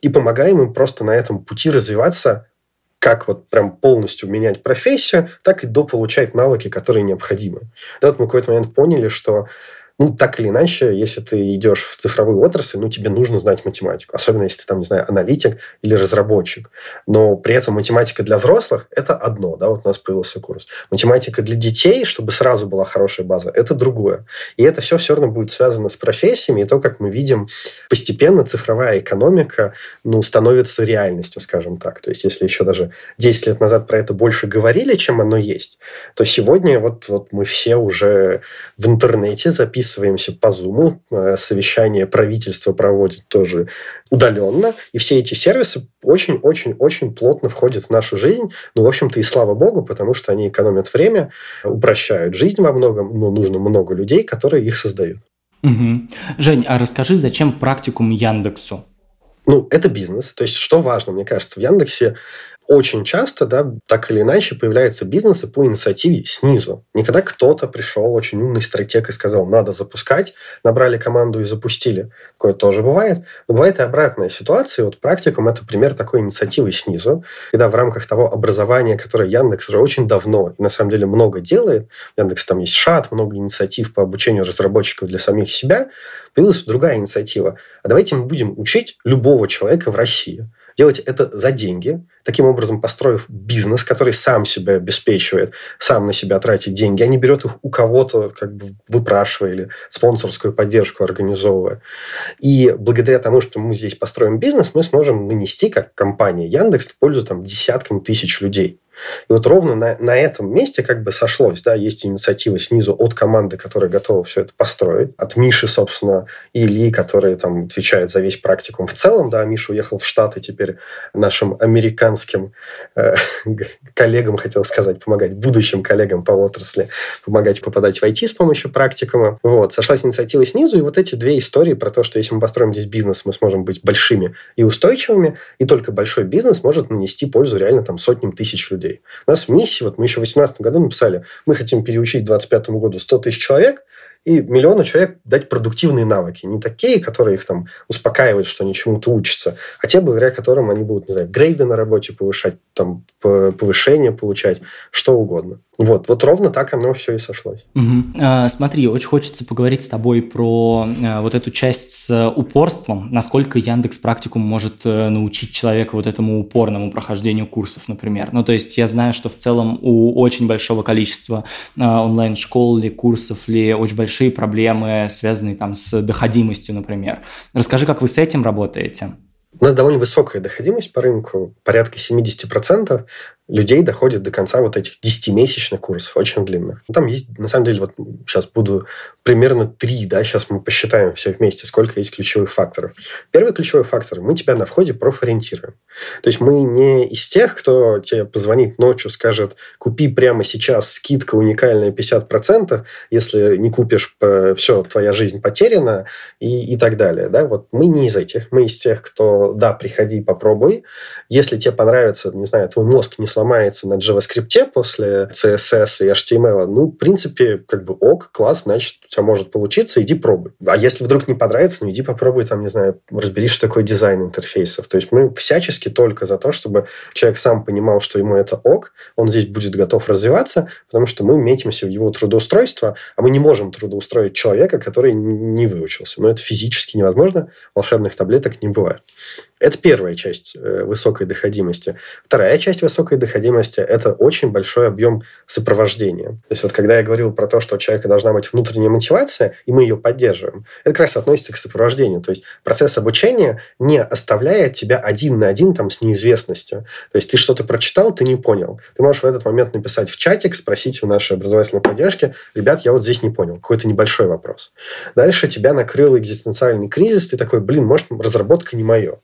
И помогаем им просто на этом пути развиваться как вот прям полностью менять профессию, так и дополучать навыки, которые необходимы. Да, вот мы в какой-то момент поняли, что ну, так или иначе, если ты идешь в цифровую отрасль, ну, тебе нужно знать математику. Особенно, если ты, там, не знаю, аналитик или разработчик. Но при этом математика для взрослых – это одно, да, вот у нас появился курс. Математика для детей, чтобы сразу была хорошая база, это другое. И это все все равно будет связано с профессиями, и то, как мы видим, постепенно цифровая экономика, ну, становится реальностью, скажем так. То есть, если еще даже 10 лет назад про это больше говорили, чем оно есть, то сегодня вот, вот мы все уже в интернете записываем записываемся по Zoom, э, совещание правительство проводит тоже удаленно, и все эти сервисы очень-очень-очень плотно входят в нашу жизнь. Ну, в общем-то, и слава богу, потому что они экономят время, упрощают жизнь во многом, но нужно много людей, которые их создают. Угу. Жень, а расскажи, зачем практикум Яндексу? ну, это бизнес. То есть, что важно, мне кажется, в Яндексе очень часто, да, так или иначе, появляются бизнесы по инициативе снизу. Не когда кто-то пришел, очень умный стратег, и сказал, надо запускать, набрали команду и запустили. Такое тоже бывает. Но бывает и обратная ситуация. Вот практикум – это пример такой инициативы снизу, когда в рамках того образования, которое Яндекс уже очень давно и на самом деле много делает, Яндекс там есть шат, много инициатив по обучению разработчиков для самих себя, появилась другая инициатива. А давайте мы будем учить любого человека в России – делать это за деньги, таким образом построив бизнес, который сам себя обеспечивает, сам на себя тратит деньги, а не берет их у кого-то, как бы выпрашивая или спонсорскую поддержку организовывая. И благодаря тому, что мы здесь построим бизнес, мы сможем нанести, как компания Яндекс, пользу там, десяткам тысяч людей. И вот ровно на, на этом месте как бы сошлось, да, есть инициатива снизу от команды, которая готова все это построить, от Миши, собственно, и Ильи, который там отвечает за весь практикум в целом, да, Миша уехал в Штаты теперь нашим американским э, <laughs> коллегам, хотел сказать, помогать, будущим коллегам по отрасли, помогать попадать в IT с помощью практикума. Вот, сошлась инициатива снизу, и вот эти две истории про то, что если мы построим здесь бизнес, мы сможем быть большими и устойчивыми, и только большой бизнес может нанести пользу реально там сотням тысяч людей людей. У нас в миссии, вот мы еще в 2018 году написали, мы хотим переучить к 2025 году 100 тысяч человек, и миллиону человек дать продуктивные навыки. Не такие, которые их там успокаивают, что они чему-то учатся, а те, благодаря которым они будут, не знаю, грейды на работе повышать, там, повышение получать, что угодно. Вот, вот ровно так оно все и сошлось. Угу. Смотри, очень хочется поговорить с тобой про а, вот эту часть с упорством, насколько Яндекс практикум может а, научить человека вот этому упорному прохождению курсов, например. Ну, то есть я знаю, что в целом у очень большого количества а, онлайн-школ или курсов ли очень большие проблемы, связанные там с доходимостью, например. Расскажи, как вы с этим работаете? У нас довольно высокая доходимость по рынку, порядка 70% людей доходит до конца вот этих 10-месячных курсов, очень длинных. Ну, там есть, на самом деле, вот сейчас буду примерно три, да, сейчас мы посчитаем все вместе, сколько есть ключевых факторов. Первый ключевой фактор – мы тебя на входе профориентируем. То есть мы не из тех, кто тебе позвонит ночью, скажет, купи прямо сейчас, скидка уникальная 50%, если не купишь, все, твоя жизнь потеряна и, и так далее. Да? Вот мы не из этих. Мы из тех, кто, да, приходи, попробуй. Если тебе понравится, не знаю, твой мозг не сломается на JavaScript после CSS и HTML, ну, в принципе, как бы ок, класс, значит, у тебя может получиться, иди пробуй. А если вдруг не понравится, ну, иди попробуй, там, не знаю, разберись, что такое дизайн интерфейсов. То есть мы всячески только за то, чтобы человек сам понимал, что ему это ок, он здесь будет готов развиваться, потому что мы метимся в его трудоустройство, а мы не можем трудоустроить человека, который не выучился. Но это физически невозможно, волшебных таблеток не бывает. Это первая часть э, высокой доходимости. Вторая часть высокой доходимости – это очень большой объем сопровождения. То есть вот когда я говорил про то, что у человека должна быть внутренняя мотивация, и мы ее поддерживаем, это как раз относится к сопровождению. То есть процесс обучения не оставляет тебя один на один там с неизвестностью. То есть ты что-то прочитал, ты не понял. Ты можешь в этот момент написать в чатик, спросить у нашей образовательной поддержки, ребят, я вот здесь не понял, какой-то небольшой вопрос. Дальше тебя накрыл экзистенциальный кризис, ты такой, блин, может, разработка не мое.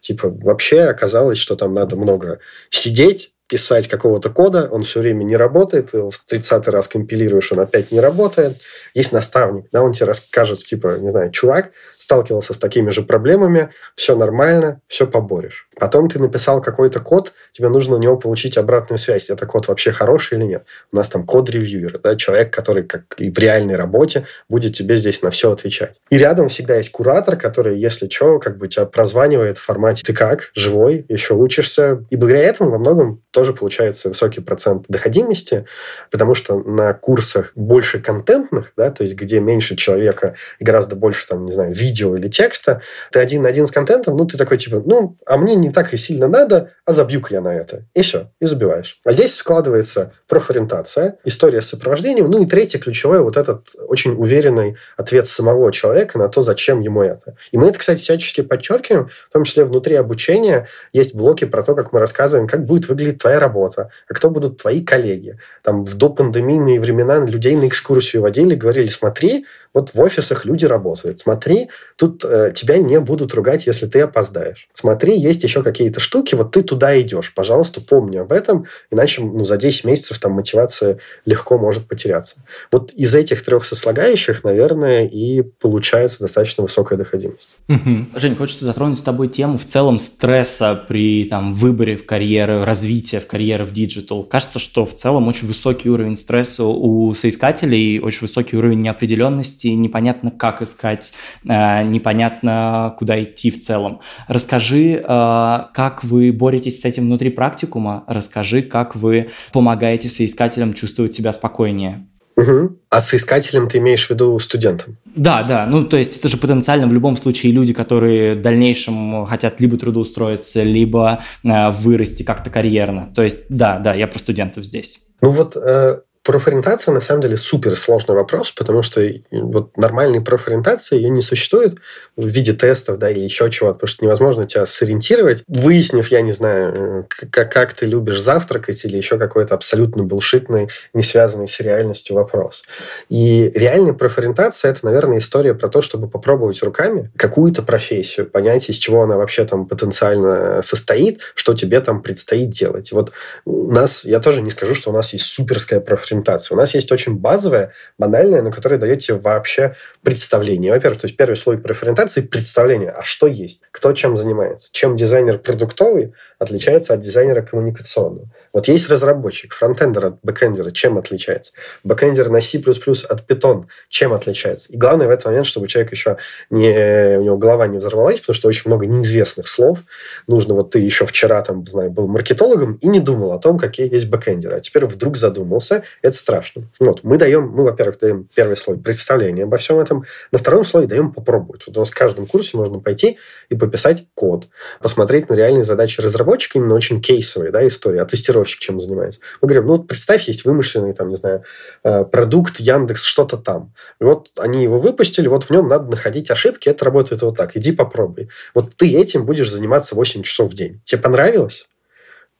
Типа, вообще оказалось, что там надо много сидеть, писать какого-то кода, он все время не работает, в 30 раз компилируешь, он опять не работает. Есть наставник, да, он тебе расскажет, типа, не знаю, чувак, сталкивался с такими же проблемами, все нормально, все поборешь. Потом ты написал какой-то код, тебе нужно у него получить обратную связь, это код вообще хороший или нет. У нас там код-ревьюер, да, человек, который как и в реальной работе будет тебе здесь на все отвечать. И рядом всегда есть куратор, который, если что, как бы тебя прозванивает в формате «ты как? Живой? Еще учишься?» И благодаря этому во многом тоже получается высокий процент доходимости, потому что на курсах больше контентных, да, то есть где меньше человека и гораздо больше, там, не знаю, видео, видео или текста, ты один на один с контентом, ну, ты такой, типа, ну, а мне не так и сильно надо, а забью-ка я на это. И все, и забиваешь. А здесь складывается профориентация, история с сопровождением, ну, и третье, ключевое, вот этот очень уверенный ответ самого человека на то, зачем ему это. И мы это, кстати, всячески подчеркиваем, в том числе внутри обучения есть блоки про то, как мы рассказываем, как будет выглядеть твоя работа, а кто будут твои коллеги. Там в допандемийные времена людей на экскурсию водили, говорили, смотри, вот в офисах люди работают. Смотри, тут э, тебя не будут ругать, если ты опоздаешь. Смотри, есть еще какие-то штуки, вот ты туда идешь. Пожалуйста, помни об этом, иначе ну, за 10 месяцев там мотивация легко может потеряться. Вот из этих трех сослагающих, наверное, и получается достаточно высокая доходимость. Угу. Жень, хочется затронуть с тобой тему в целом стресса при там, выборе в карьеры, развития в карьере в диджитал. Кажется, что в целом очень высокий уровень стресса у соискателей, очень высокий уровень неопределенности, непонятно, как искать, э, непонятно, куда идти в целом. Расскажи, э, как вы боретесь с этим внутри практикума, расскажи, как вы помогаете соискателям чувствовать себя спокойнее. Угу. А соискателем ты имеешь в виду студентам? Да, да. Ну, то есть это же потенциально в любом случае люди, которые в дальнейшем хотят либо трудоустроиться, либо э, вырасти как-то карьерно. То есть, да, да, я про студентов здесь. Ну вот э, Профориентация, на самом деле, супер сложный вопрос, потому что вот нормальной профориентации ее не существует в виде тестов да, или еще чего-то, потому что невозможно тебя сориентировать, выяснив, я не знаю, как, как ты любишь завтракать или еще какой-то абсолютно булшитный, не связанный с реальностью вопрос. И реальная профориентация – это, наверное, история про то, чтобы попробовать руками какую-то профессию, понять, из чего она вообще там потенциально состоит, что тебе там предстоит делать. И вот у нас, я тоже не скажу, что у нас есть суперская профориентация, презентации. У нас есть очень базовая, банальная, но которая дает тебе вообще представление. Во-первых, то есть первый слой профориентации – представление, а что есть, кто чем занимается, чем дизайнер продуктовый отличается от дизайнера коммуникационного. Вот есть разработчик, фронтендер от бэкендера, чем отличается? Бэкендер на C++ от Python, чем отличается? И главное в этот момент, чтобы человек еще не, у него голова не взорвалась, потому что очень много неизвестных слов. Нужно, вот ты еще вчера там, знаю, был маркетологом и не думал о том, какие есть бэкендеры, а теперь вдруг задумался, это страшно. Вот, мы даем, мы, во-первых, даем первый слой представления обо всем этом, на втором слое даем попробовать. Вот у нас в каждом курсе можно пойти и пописать код, посмотреть на реальные задачи разработчика, именно очень кейсовые да, истории, а тестировщик чем занимается. Мы говорим, ну вот представь, есть вымышленный, там, не знаю, э, продукт Яндекс, что-то там. И вот они его выпустили, вот в нем надо находить ошибки, это работает вот так, иди попробуй. Вот ты этим будешь заниматься 8 часов в день. Тебе понравилось?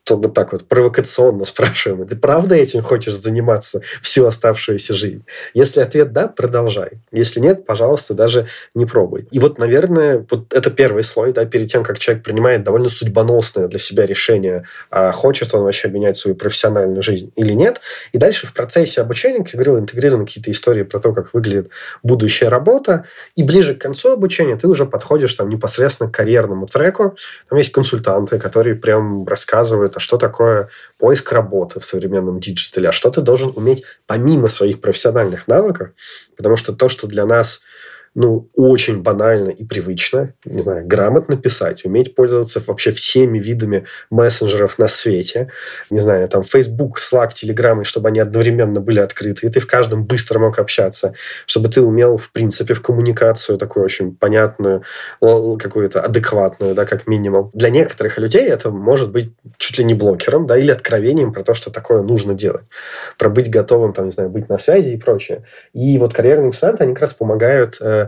То вот так вот провокационно <laughs> спрашиваем, ты правда этим хочешь заниматься всю оставшуюся жизнь? Если ответ да, продолжай. Если нет, пожалуйста, даже не пробуй. И вот, наверное, вот это первый слой, да, перед тем, как человек принимает довольно судьбоносное для себя решение, а хочет он вообще менять свою профессиональную жизнь или нет. И дальше в процессе обучения, как я говорил, интегрированы какие-то истории про то, как выглядит будущая работа. И ближе к концу обучения ты уже подходишь там непосредственно к карьерному треку. Там есть консультанты, которые прям рассказывают а что такое поиск работы в современном диджитале, а что ты должен уметь помимо своих профессиональных навыков, потому что то, что для нас ну, очень банально и привычно, не знаю, грамотно писать, уметь пользоваться вообще всеми видами мессенджеров на свете, не знаю, там Facebook, Slack, Telegram, и чтобы они одновременно были открыты, и ты в каждом быстро мог общаться, чтобы ты умел, в принципе, в коммуникацию такую очень понятную, какую-то адекватную, да, как минимум. Для некоторых людей это может быть чуть ли не блокером, да, или откровением про то, что такое нужно делать. Про быть готовым, там, не знаю, быть на связи и прочее. И вот карьерные консультанты, они как раз помогают э,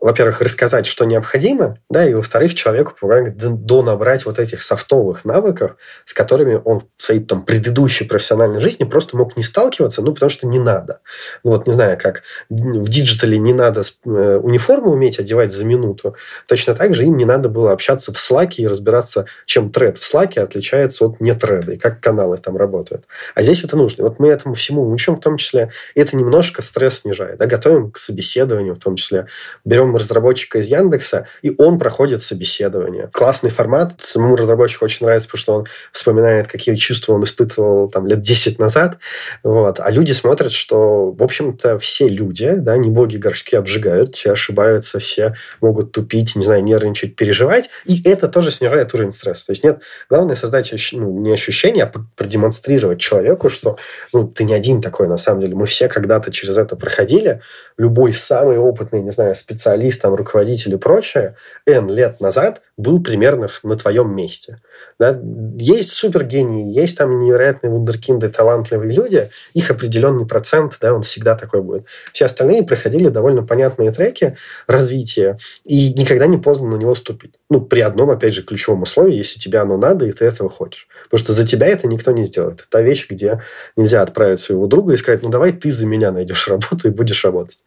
во-первых, рассказать, что необходимо, да, и, во-вторых, человеку помогать донабрать вот этих софтовых навыков, с которыми он в своей там, предыдущей профессиональной жизни просто мог не сталкиваться, ну, потому что не надо. Ну, вот не знаю, как в диджитале не надо э, униформу уметь одевать за минуту, точно так же им не надо было общаться в Slack и разбираться, чем тред в Slack отличается от не треда, и как каналы там работают. А здесь это нужно. И вот мы этому всему учим, в том числе, это немножко стресс снижает. Да, готовим к собеседованию, в том числе берем разработчика из Яндекса, и он проходит собеседование. Классный формат. Самому разработчику очень нравится, потому что он вспоминает, какие чувства он испытывал там лет 10 назад. Вот. А люди смотрят, что, в общем-то, все люди, да, не боги горшки обжигают, все ошибаются, все могут тупить, не знаю, нервничать, переживать. И это тоже снижает уровень стресса. То есть нет, главное создать ну, не ощущение, а продемонстрировать человеку, что ну, ты не один такой, на самом деле. Мы все когда-то через это проходили. Любой самый опытный, не знаю, специалист специалист, там, руководитель и прочее, N лет назад был примерно на твоем месте. Да? Есть супергении, есть там невероятные вундеркинды, талантливые люди, их определенный процент, да, он всегда такой будет. Все остальные проходили довольно понятные треки развития, и никогда не поздно на него ступить. Ну, при одном, опять же, ключевом условии, если тебе оно надо, и ты этого хочешь. Потому что за тебя это никто не сделает. Это та вещь, где нельзя отправить своего друга и сказать, ну, давай ты за меня найдешь работу и будешь работать.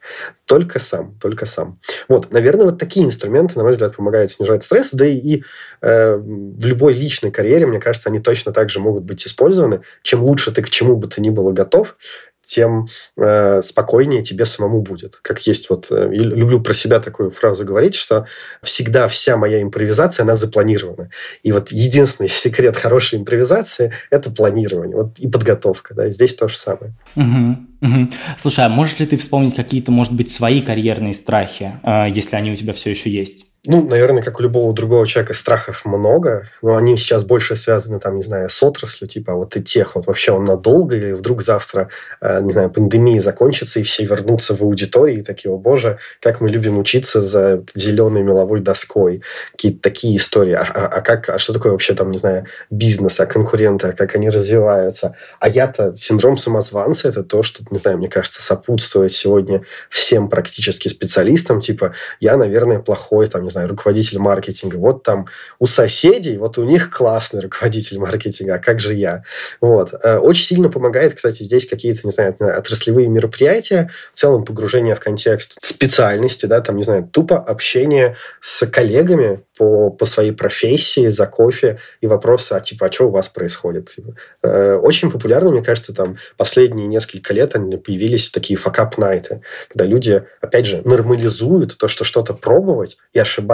Только сам, только сам. Вот, наверное, вот такие инструменты, на мой взгляд, помогают снижать стресс, да и, и э, в любой личной карьере, мне кажется, они точно так же могут быть использованы. Чем лучше ты к чему бы то ни было готов, тем э, спокойнее тебе самому будет. Как есть вот, э, люблю про себя такую фразу говорить, что всегда вся моя импровизация, она запланирована. И вот единственный <laughs> секрет хорошей импровизации – это планирование вот, и подготовка. Да, здесь то же самое. Угу, угу. Слушай, а можешь ли ты вспомнить какие-то, может быть, свои карьерные страхи, э, если они у тебя все еще есть? Ну, наверное, как у любого другого человека, страхов много, но они сейчас больше связаны, там, не знаю, с отраслью, типа, а вот и тех, вот вообще он надолго, или вдруг завтра, э, не знаю, пандемия закончится, и все вернутся в аудитории, и такие, о боже, как мы любим учиться за зеленой меловой доской. Какие-то такие истории. А, а, а как, а что такое вообще там, не знаю, бизнес, а конкуренты, а как они развиваются? А я-то, синдром самозванца, это то, что, не знаю, мне кажется, сопутствует сегодня всем практически специалистам, типа, я, наверное, плохой, там, не знаю, руководитель маркетинга. Вот там у соседей, вот у них классный руководитель маркетинга, а как же я? Вот. Э, очень сильно помогает, кстати, здесь какие-то, не знаю, отраслевые мероприятия, в целом погружение в контекст специальности, да, там, не знаю, тупо общение с коллегами, по, по своей профессии за кофе и вопросы, а типа, а что у вас происходит? Э, очень популярно, мне кажется, там последние несколько лет появились такие факап-найты, когда люди, опять же, нормализуют то, что что-то пробовать и ошибаться.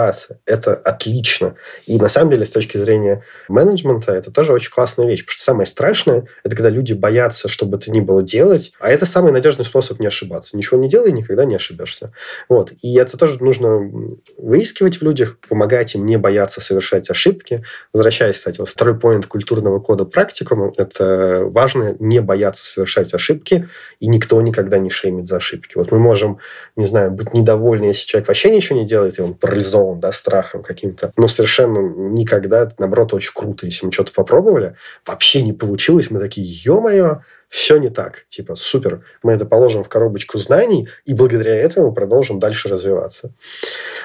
Это отлично. И на самом деле, с точки зрения менеджмента, это тоже очень классная вещь, потому что самое страшное, это когда люди боятся, что бы то ни было делать, а это самый надежный способ не ошибаться. Ничего не делай, никогда не ошибешься. Вот. И это тоже нужно выискивать в людях, помогать им не бояться совершать ошибки. Возвращаясь, кстати, вот второй поинт культурного кода практикума, это важно не бояться совершать ошибки, и никто никогда не шеймит за ошибки. Вот мы можем, не знаю, быть недовольны, если человек вообще ничего не делает, и он парализован, да, страхом каким-то, но совершенно никогда, наоборот, очень круто, если мы что-то попробовали, вообще не получилось, мы такие, ё-моё, все не так. Типа, супер, мы это положим в коробочку знаний, и благодаря этому продолжим дальше развиваться.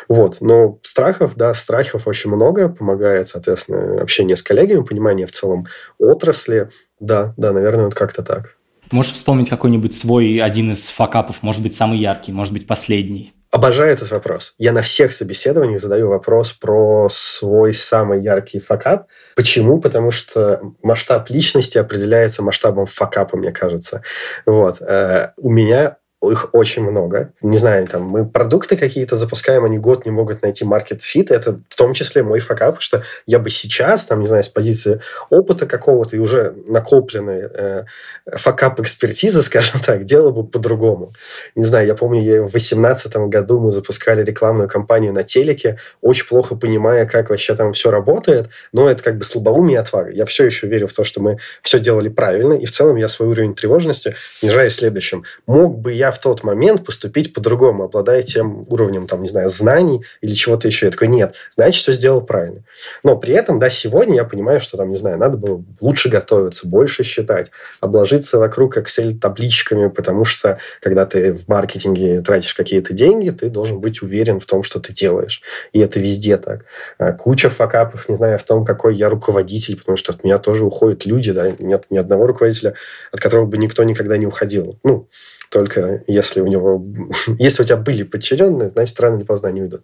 Вот. Но страхов, да, страхов очень много. Помогает, соответственно, общение с коллегами, понимание в целом отрасли. Да, да, наверное, вот как-то так. Можешь вспомнить какой-нибудь свой один из факапов, может быть, самый яркий, может быть, последний? Обожаю этот вопрос. Я на всех собеседованиях задаю вопрос про свой самый яркий факап. Почему? Потому что масштаб личности определяется масштабом факапа, мне кажется. Вот. Э, у меня их очень много. Не знаю, там мы продукты какие-то запускаем, они год не могут найти market fit. Это в том числе мой факап, что я бы сейчас, там, не знаю, с позиции опыта какого-то и уже накопленной э, факап экспертизы, <laughs> скажем так, делал бы по-другому. Не знаю, я помню, я в 2018 году мы запускали рекламную кампанию на телеке, очень плохо понимая, как вообще там все работает, но это как бы слабоумие и отвага. Я все еще верю в то, что мы все делали правильно, и в целом я свой уровень тревожности снижаю следующим. Мог бы я в тот момент поступить по-другому, обладая тем уровнем, там, не знаю, знаний или чего-то еще. Я такой, нет, значит, все сделал правильно. Но при этом, да, сегодня я понимаю, что, там, не знаю, надо было лучше готовиться, больше считать, обложиться вокруг Excel табличками, потому что, когда ты в маркетинге тратишь какие-то деньги, ты должен быть уверен в том, что ты делаешь. И это везде так. А куча факапов, не знаю, в том, какой я руководитель, потому что от меня тоже уходят люди, да, нет ни одного руководителя, от которого бы никто никогда не уходил. Ну, только если у него... <laughs> Если у тебя были подчиненные, значит, рано или поздно они уйдут.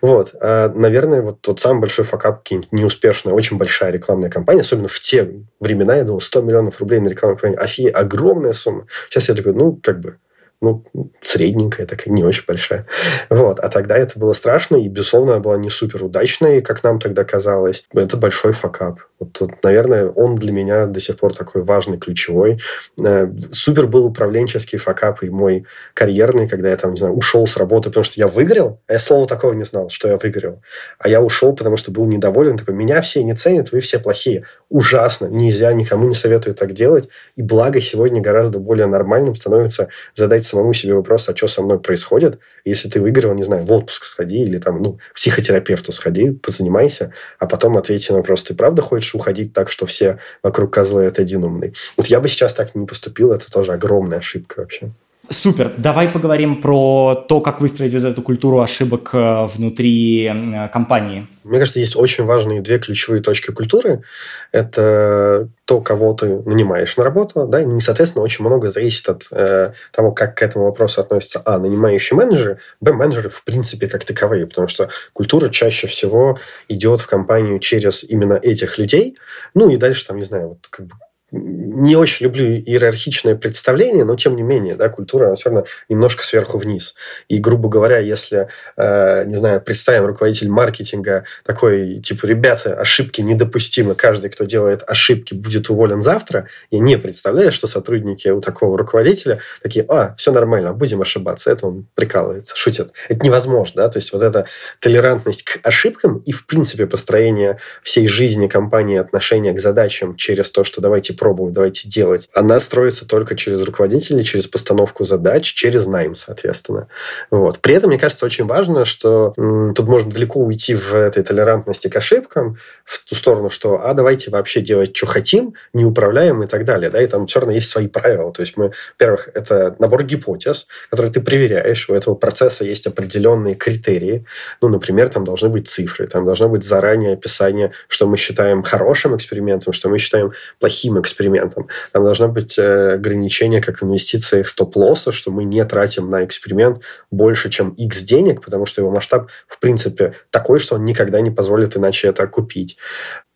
Вот. А, наверное, вот тот самый большой факап, неуспешная, очень большая рекламная кампания, особенно в те времена, я думал, 100 миллионов рублей на рекламную кампанию. Офигеть, огромная сумма. Сейчас я такой, ну, как бы, ну, средненькая такая, не очень большая. Вот. А тогда это было страшно, и, безусловно, была не супер удачной, как нам тогда казалось. Это большой факап. Вот, вот, наверное, он для меня до сих пор такой важный, ключевой. Э, супер был управленческий факап и мой карьерный, когда я там, не знаю, ушел с работы, потому что я выиграл, а я слова такого не знал, что я выиграл. А я ушел, потому что был недоволен, такой, меня все не ценят, вы все плохие. Ужасно, нельзя, никому не советую так делать. И благо сегодня гораздо более нормальным становится задать самому себе вопрос, а что со мной происходит, если ты выиграл, не знаю, в отпуск сходи или там, ну, психотерапевту сходи, позанимайся, а потом ответь на вопрос, ты правда хочешь уходить так, что все вокруг козлы, это один умный. Вот я бы сейчас так не поступил, это тоже огромная ошибка вообще. Супер. Давай поговорим про то, как выстроить вот эту культуру ошибок э, внутри компании. Мне кажется, есть очень важные две ключевые точки культуры. Это то, кого ты нанимаешь на работу, да, и, соответственно, очень много зависит от э, того, как к этому вопросу относятся, а, нанимающие менеджеры, б, менеджеры в принципе как таковые, потому что культура чаще всего идет в компанию через именно этих людей, ну и дальше там, не знаю, вот как бы не очень люблю иерархичное представление, но тем не менее, да, культура, она все равно немножко сверху вниз. И, грубо говоря, если, э, не знаю, представим руководитель маркетинга такой, типа, ребята, ошибки недопустимы, каждый, кто делает ошибки, будет уволен завтра, я не представляю, что сотрудники у такого руководителя такие, а, все нормально, будем ошибаться. Это он прикалывается, шутит. Это невозможно, да, то есть вот эта толерантность к ошибкам и, в принципе, построение всей жизни компании, отношения к задачам через то, что давайте пробовать, давайте делать. Она строится только через руководителей, через постановку задач, через найм, соответственно. Вот. При этом, мне кажется, очень важно, что м, тут можно далеко уйти в этой толерантности к ошибкам, в ту сторону, что, а давайте вообще делать, что хотим, не управляем и так далее. Да? И там все равно есть свои правила. То есть мы, во-первых, это набор гипотез, которые ты проверяешь. У этого процесса есть определенные критерии. Ну, например, там должны быть цифры, там должно быть заранее описание, что мы считаем хорошим экспериментом, что мы считаем плохим экспериментом, экспериментам. Там должно быть э, ограничение, как в инвестициях стоп-лосса, что мы не тратим на эксперимент больше, чем X денег, потому что его масштаб, в принципе, такой, что он никогда не позволит иначе это купить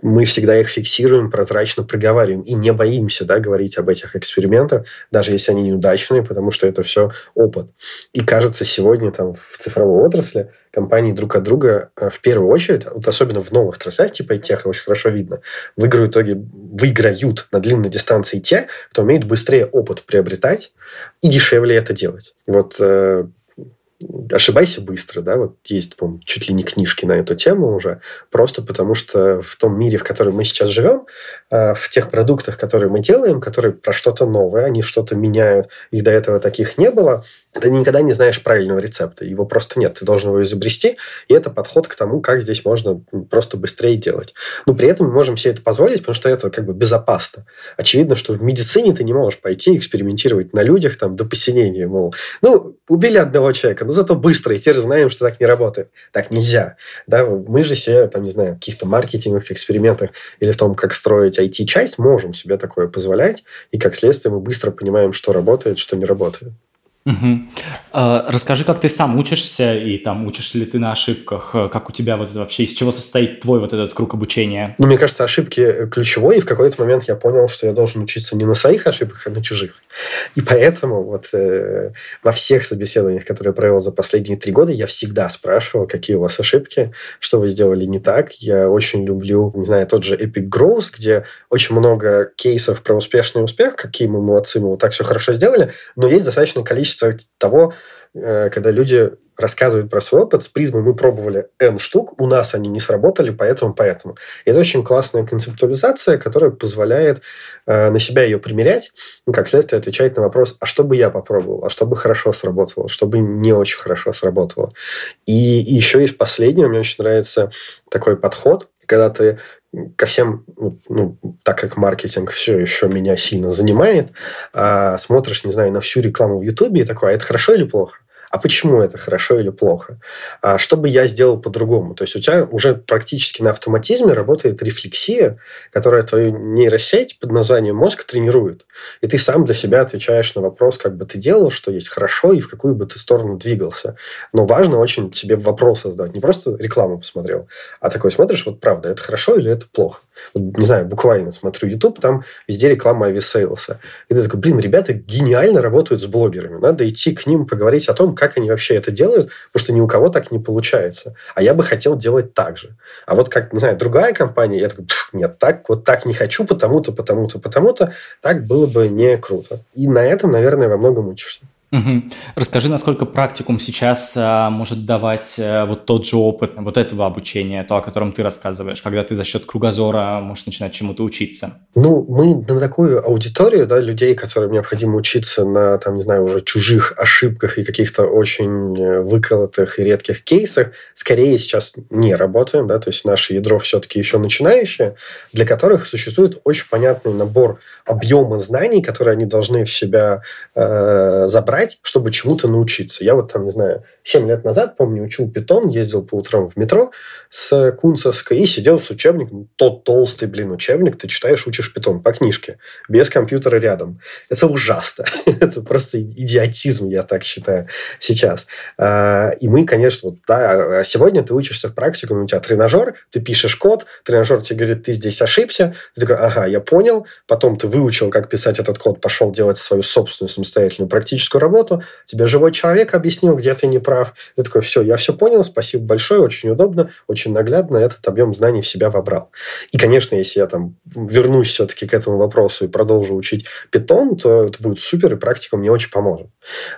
мы всегда их фиксируем, прозрачно проговариваем и не боимся да, говорить об этих экспериментах, даже если они неудачные, потому что это все опыт. И кажется, сегодня там в цифровой отрасли компании друг от друга э, в первую очередь, вот особенно в новых отраслях, типа тех, очень хорошо видно, в итоге выиграют на длинной дистанции те, кто умеет быстрее опыт приобретать и дешевле это делать. Вот э, ошибайся быстро, да, вот есть, по чуть ли не книжки на эту тему уже, просто потому что в том мире, в котором мы сейчас живем, э, в тех продуктах, которые мы делаем, которые про что-то новое, они что-то меняют, их до этого таких не было, ты никогда не знаешь правильного рецепта. Его просто нет. Ты должен его изобрести. И это подход к тому, как здесь можно просто быстрее делать. Но при этом мы можем себе это позволить, потому что это как бы безопасно. Очевидно, что в медицине ты не можешь пойти экспериментировать на людях там до посинения. Мол, ну, убили одного человека, но зато быстро. И теперь знаем, что так не работает. Так нельзя. Да? Мы же себе, там, не знаю, в каких-то маркетинговых экспериментах или в том, как строить IT-часть, можем себе такое позволять. И как следствие мы быстро понимаем, что работает, что не работает. Угу. Расскажи, как ты сам учишься, и там учишься ли ты на ошибках, как у тебя вот это вообще, из чего состоит твой вот этот круг обучения? Ну, мне кажется, ошибки ключевой, и в какой-то момент я понял, что я должен учиться не на своих ошибках, а на чужих. И поэтому вот э, во всех собеседованиях, которые я провел за последние три года, я всегда спрашивал, какие у вас ошибки, что вы сделали не так. Я очень люблю, не знаю, тот же Epic Growth, где очень много кейсов про успешный успех, какие мы молодцы, мы вот так все хорошо сделали, но есть достаточное количество количество того, э, когда люди рассказывают про свой опыт, с призмой мы пробовали N штук, у нас они не сработали, поэтому, поэтому. Это очень классная концептуализация, которая позволяет э, на себя ее примерять, и, как следствие, отвечать на вопрос, а что бы я попробовал, а что бы хорошо сработало, что бы не очень хорошо сработало. И, и еще есть последнее, мне очень нравится такой подход, когда ты ко всем, ну, так как маркетинг все еще меня сильно занимает, а, смотришь, не знаю, на всю рекламу в Ютубе и такой, а это хорошо или плохо? А почему это хорошо или плохо, а что бы я сделал по-другому. То есть у тебя уже практически на автоматизме работает рефлексия, которая твою нейросеть под названием мозг тренирует. И ты сам для себя отвечаешь на вопрос, как бы ты делал, что есть хорошо, и в какую бы ты сторону двигался. Но важно очень себе вопрос задать. Не просто рекламу посмотрел, а такой смотришь, вот правда, это хорошо или это плохо. Вот, не знаю, буквально смотрю YouTube, там везде реклама авиасейлса. И ты такой, блин, ребята гениально работают с блогерами. Надо идти к ним поговорить о том, как как они вообще это делают, потому что ни у кого так не получается. А я бы хотел делать так же. А вот как, не знаю, другая компания, я такой, нет, так, вот так не хочу, потому-то, потому-то, потому-то, так было бы не круто. И на этом, наверное, во многом учишься. Угу. Расскажи, насколько практикум сейчас а, может давать а, вот тот же опыт вот этого обучения, то, о котором ты рассказываешь, когда ты за счет кругозора можешь начинать чему-то учиться? Ну, мы на такую аудиторию, да, людей, которым необходимо учиться на, там, не знаю, уже чужих ошибках и каких-то очень э, выколотых и редких кейсах, скорее сейчас не работаем, да, то есть наше ядро все-таки еще начинающее, для которых существует очень понятный набор объема знаний, которые они должны в себя э, забрать, знать, чтобы чему-то научиться. Я вот там, не знаю, 7 лет назад, помню, учил питон, ездил по утрам в метро с Кунцевской и сидел с учебником. Тот толстый, блин, учебник, ты читаешь, учишь питон по книжке, без компьютера рядом. Это ужасно. <laughs> Это просто идиотизм, я так считаю, сейчас. А, и мы, конечно, вот, да, а сегодня ты учишься в практикуме, у тебя тренажер, ты пишешь код, тренажер тебе говорит, ты здесь ошибся, ты такой, ага, я понял, потом ты выучил, как писать этот код, пошел делать свою собственную самостоятельную практическую работу, тебе живой человек объяснил, где ты не прав. Ты такой, все, я все понял, спасибо большое, очень удобно, очень наглядно, этот объем знаний в себя вобрал. И, конечно, если я там вернусь все-таки к этому вопросу и продолжу учить питон, то это будет супер, и практика мне очень поможет.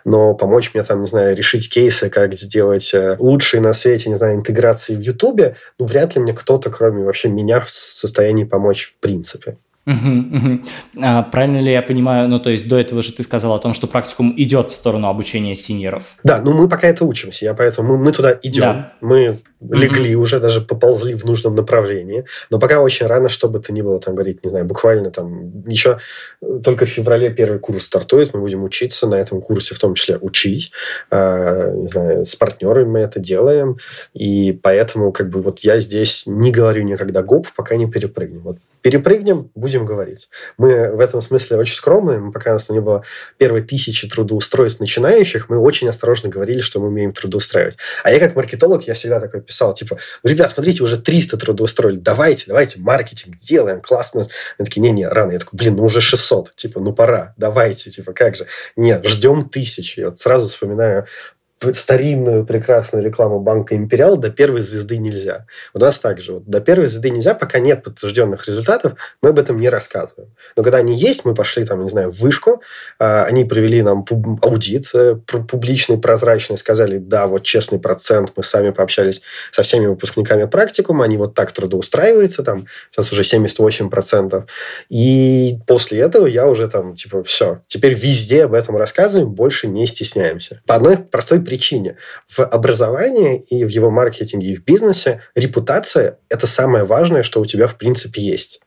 Но помочь мне там, не знаю, решить кейсы, как сделать э, лучшие на свете, не знаю, интеграции в Ютубе, ну, вряд ли мне кто-то, кроме вообще меня, в состоянии помочь в принципе. Угу, угу. А, правильно ли я понимаю, ну то есть до этого же ты сказал о том, что практикум идет в сторону обучения синьоров? Да, ну мы пока это учимся, я поэтому мы, мы туда идем, да. мы легли mm-hmm. уже, даже поползли в нужном направлении. Но пока очень рано, чтобы это ни было, там, говорить, не знаю, буквально там еще только в феврале первый курс стартует, мы будем учиться на этом курсе, в том числе учить. Э, не знаю, с партнерами мы это делаем. И поэтому как бы вот я здесь не говорю никогда гоп, пока не перепрыгнем. Вот перепрыгнем, будем говорить. Мы в этом смысле очень скромные. Мы, пока у нас не было первой тысячи трудоустройств начинающих, мы очень осторожно говорили, что мы умеем трудоустраивать. А я как маркетолог, я всегда такой писал, типа, ребят, смотрите, уже 300 трудоустроили, давайте, давайте, маркетинг делаем, классно. Они такие, не-не, рано. Я такой, блин, ну уже 600, типа, ну пора, давайте, типа, как же. Нет, ждем тысячи. Я вот сразу вспоминаю старинную прекрасную рекламу банка «Империал» до первой звезды нельзя. У нас также. Вот, до первой звезды нельзя, пока нет подтвержденных результатов, мы об этом не рассказываем. Но когда они есть, мы пошли там, не знаю, в вышку, э, они провели нам пуб- аудит э, публичный, прозрачный, сказали, да, вот честный процент, мы сами пообщались со всеми выпускниками практикума, они вот так трудоустраиваются, там сейчас уже 78%. И после этого я уже там, типа, все, теперь везде об этом рассказываем, больше не стесняемся. По одной простой причине. В образовании и в его маркетинге, и в бизнесе репутация – это самое важное, что у тебя в принципе есть.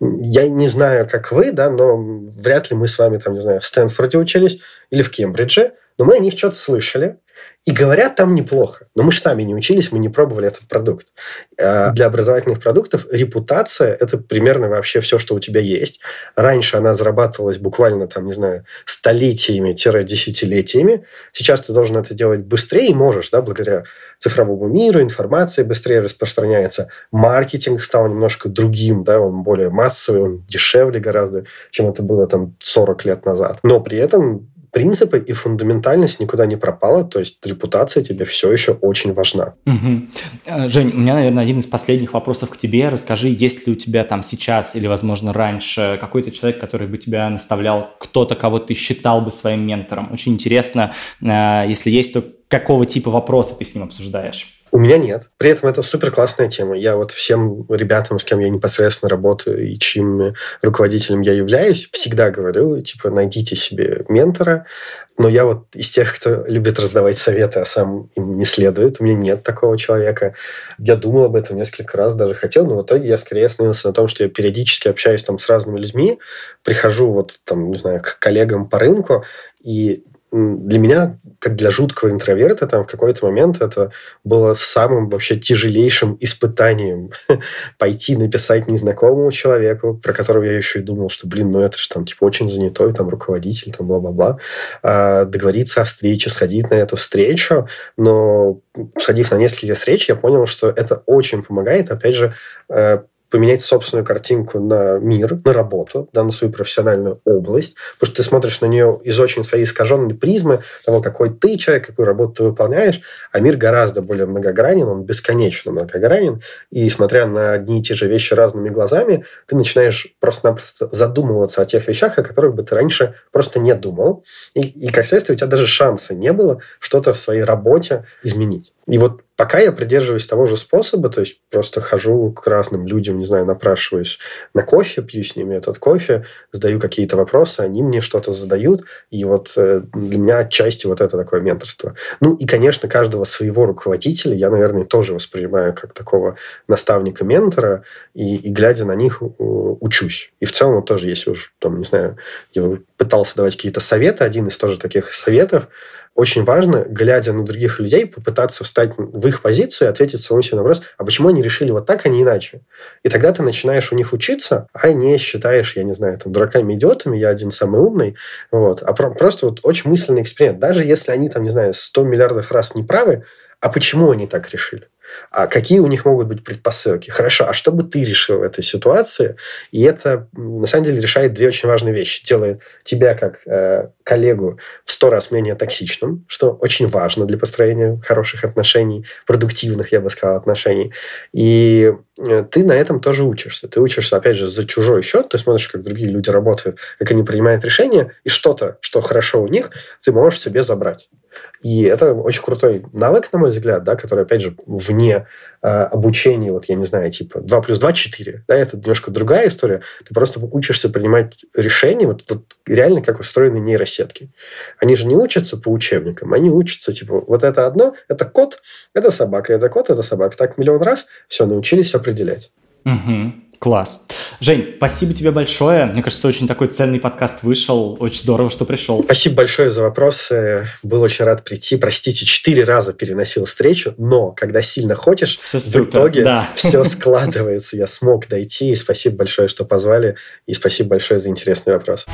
Я не знаю, как вы, да, но вряд ли мы с вами, там, не знаю, в Стэнфорде учились или в Кембридже, но мы о них что-то слышали, и говорят там неплохо. Но мы же сами не учились, мы не пробовали этот продукт. А для образовательных продуктов репутация – это примерно вообще все, что у тебя есть. Раньше она зарабатывалась буквально, там, не знаю, столетиями-десятилетиями. Сейчас ты должен это делать быстрее и можешь, да, благодаря цифровому миру, информация быстрее распространяется. Маркетинг стал немножко другим, да, он более массовый, он дешевле гораздо, чем это было там 40 лет назад. Но при этом принципы и фундаментальность никуда не пропала, то есть репутация тебе все еще очень важна. Угу. Жень, у меня, наверное, один из последних вопросов к тебе. Расскажи, есть ли у тебя там сейчас или, возможно, раньше какой-то человек, который бы тебя наставлял, кто-то, кого ты считал бы своим ментором? Очень интересно, э, если есть, то какого типа вопроса ты с ним обсуждаешь? У меня нет. При этом это супер классная тема. Я вот всем ребятам, с кем я непосредственно работаю и чьим руководителем я являюсь, всегда говорю, типа, найдите себе ментора. Но я вот из тех, кто любит раздавать советы, а сам им не следует. У меня нет такого человека. Я думал об этом несколько раз, даже хотел, но в итоге я скорее остановился на том, что я периодически общаюсь там с разными людьми, прихожу вот там, не знаю, к коллегам по рынку, и для меня, как для жуткого интроверта, там в какой-то момент это было самым вообще тяжелейшим испытанием <laughs> пойти написать незнакомому человеку, про которого я еще и думал, что, блин, ну это же там типа очень занятой там руководитель, там бла-бла-бла, а, договориться о встрече, сходить на эту встречу, но сходив на несколько встреч, я понял, что это очень помогает, опять же, э, поменять собственную картинку на мир, на работу, да, на свою профессиональную область, потому что ты смотришь на нее из очень своей искаженной призмы того, какой ты человек, какую работу ты выполняешь, а мир гораздо более многогранен, он бесконечно многогранен, и смотря на одни и те же вещи разными глазами, ты начинаешь просто-напросто задумываться о тех вещах, о которых бы ты раньше просто не думал, и, и как следствие у тебя даже шанса не было что-то в своей работе изменить. И вот пока я придерживаюсь того же способа, то есть просто хожу к разным людям, не знаю, напрашиваюсь на кофе, пью с ними этот кофе, задаю какие-то вопросы, они мне что-то задают, и вот э, для меня отчасти вот это такое менторство. Ну и, конечно, каждого своего руководителя я, наверное, тоже воспринимаю как такого наставника-ментора, и, и глядя на них учусь. И в целом тоже, если уж, там, не знаю, я пытался давать какие-то советы, один из тоже таких советов, очень важно, глядя на других людей, попытаться встать в их позицию и ответить самому себе на вопрос, а почему они решили вот так, а не иначе? И тогда ты начинаешь у них учиться, а не считаешь, я не знаю, там, дураками, идиотами, я один самый умный, вот, а про- просто вот очень мысленный эксперимент. Даже если они, там, не знаю, 100 миллиардов раз не правы, а почему они так решили? А какие у них могут быть предпосылки? Хорошо, а что бы ты решил в этой ситуации? И это, на самом деле, решает две очень важные вещи. Делает тебя, как э, коллегу, в сто раз менее токсичным, что очень важно для построения хороших отношений, продуктивных, я бы сказал, отношений. И э, ты на этом тоже учишься. Ты учишься, опять же, за чужой счет. Ты смотришь, как другие люди работают, как они принимают решения, и что-то, что хорошо у них, ты можешь себе забрать. И это очень крутой навык, на мой взгляд, да, который, опять же, вне э, обучения, вот я не знаю, типа 2 плюс 2 – 4. Да, это немножко другая история. Ты просто учишься принимать решения, вот, вот реально как устроены нейросетки. Они же не учатся по учебникам, они учатся, типа, вот это одно, это кот, это собака, это кот, это собака. Так миллион раз, все, научились определять. Угу. Класс. Жень, спасибо тебе большое. Мне кажется, очень такой ценный подкаст вышел. Очень здорово, что пришел. Спасибо большое за вопросы. Был очень рад прийти. Простите, четыре раза переносил встречу, но когда сильно хочешь, все в супер, итоге да. все <laughs> складывается. Я смог дойти. И спасибо большое, что позвали. И спасибо большое за интересный вопрос.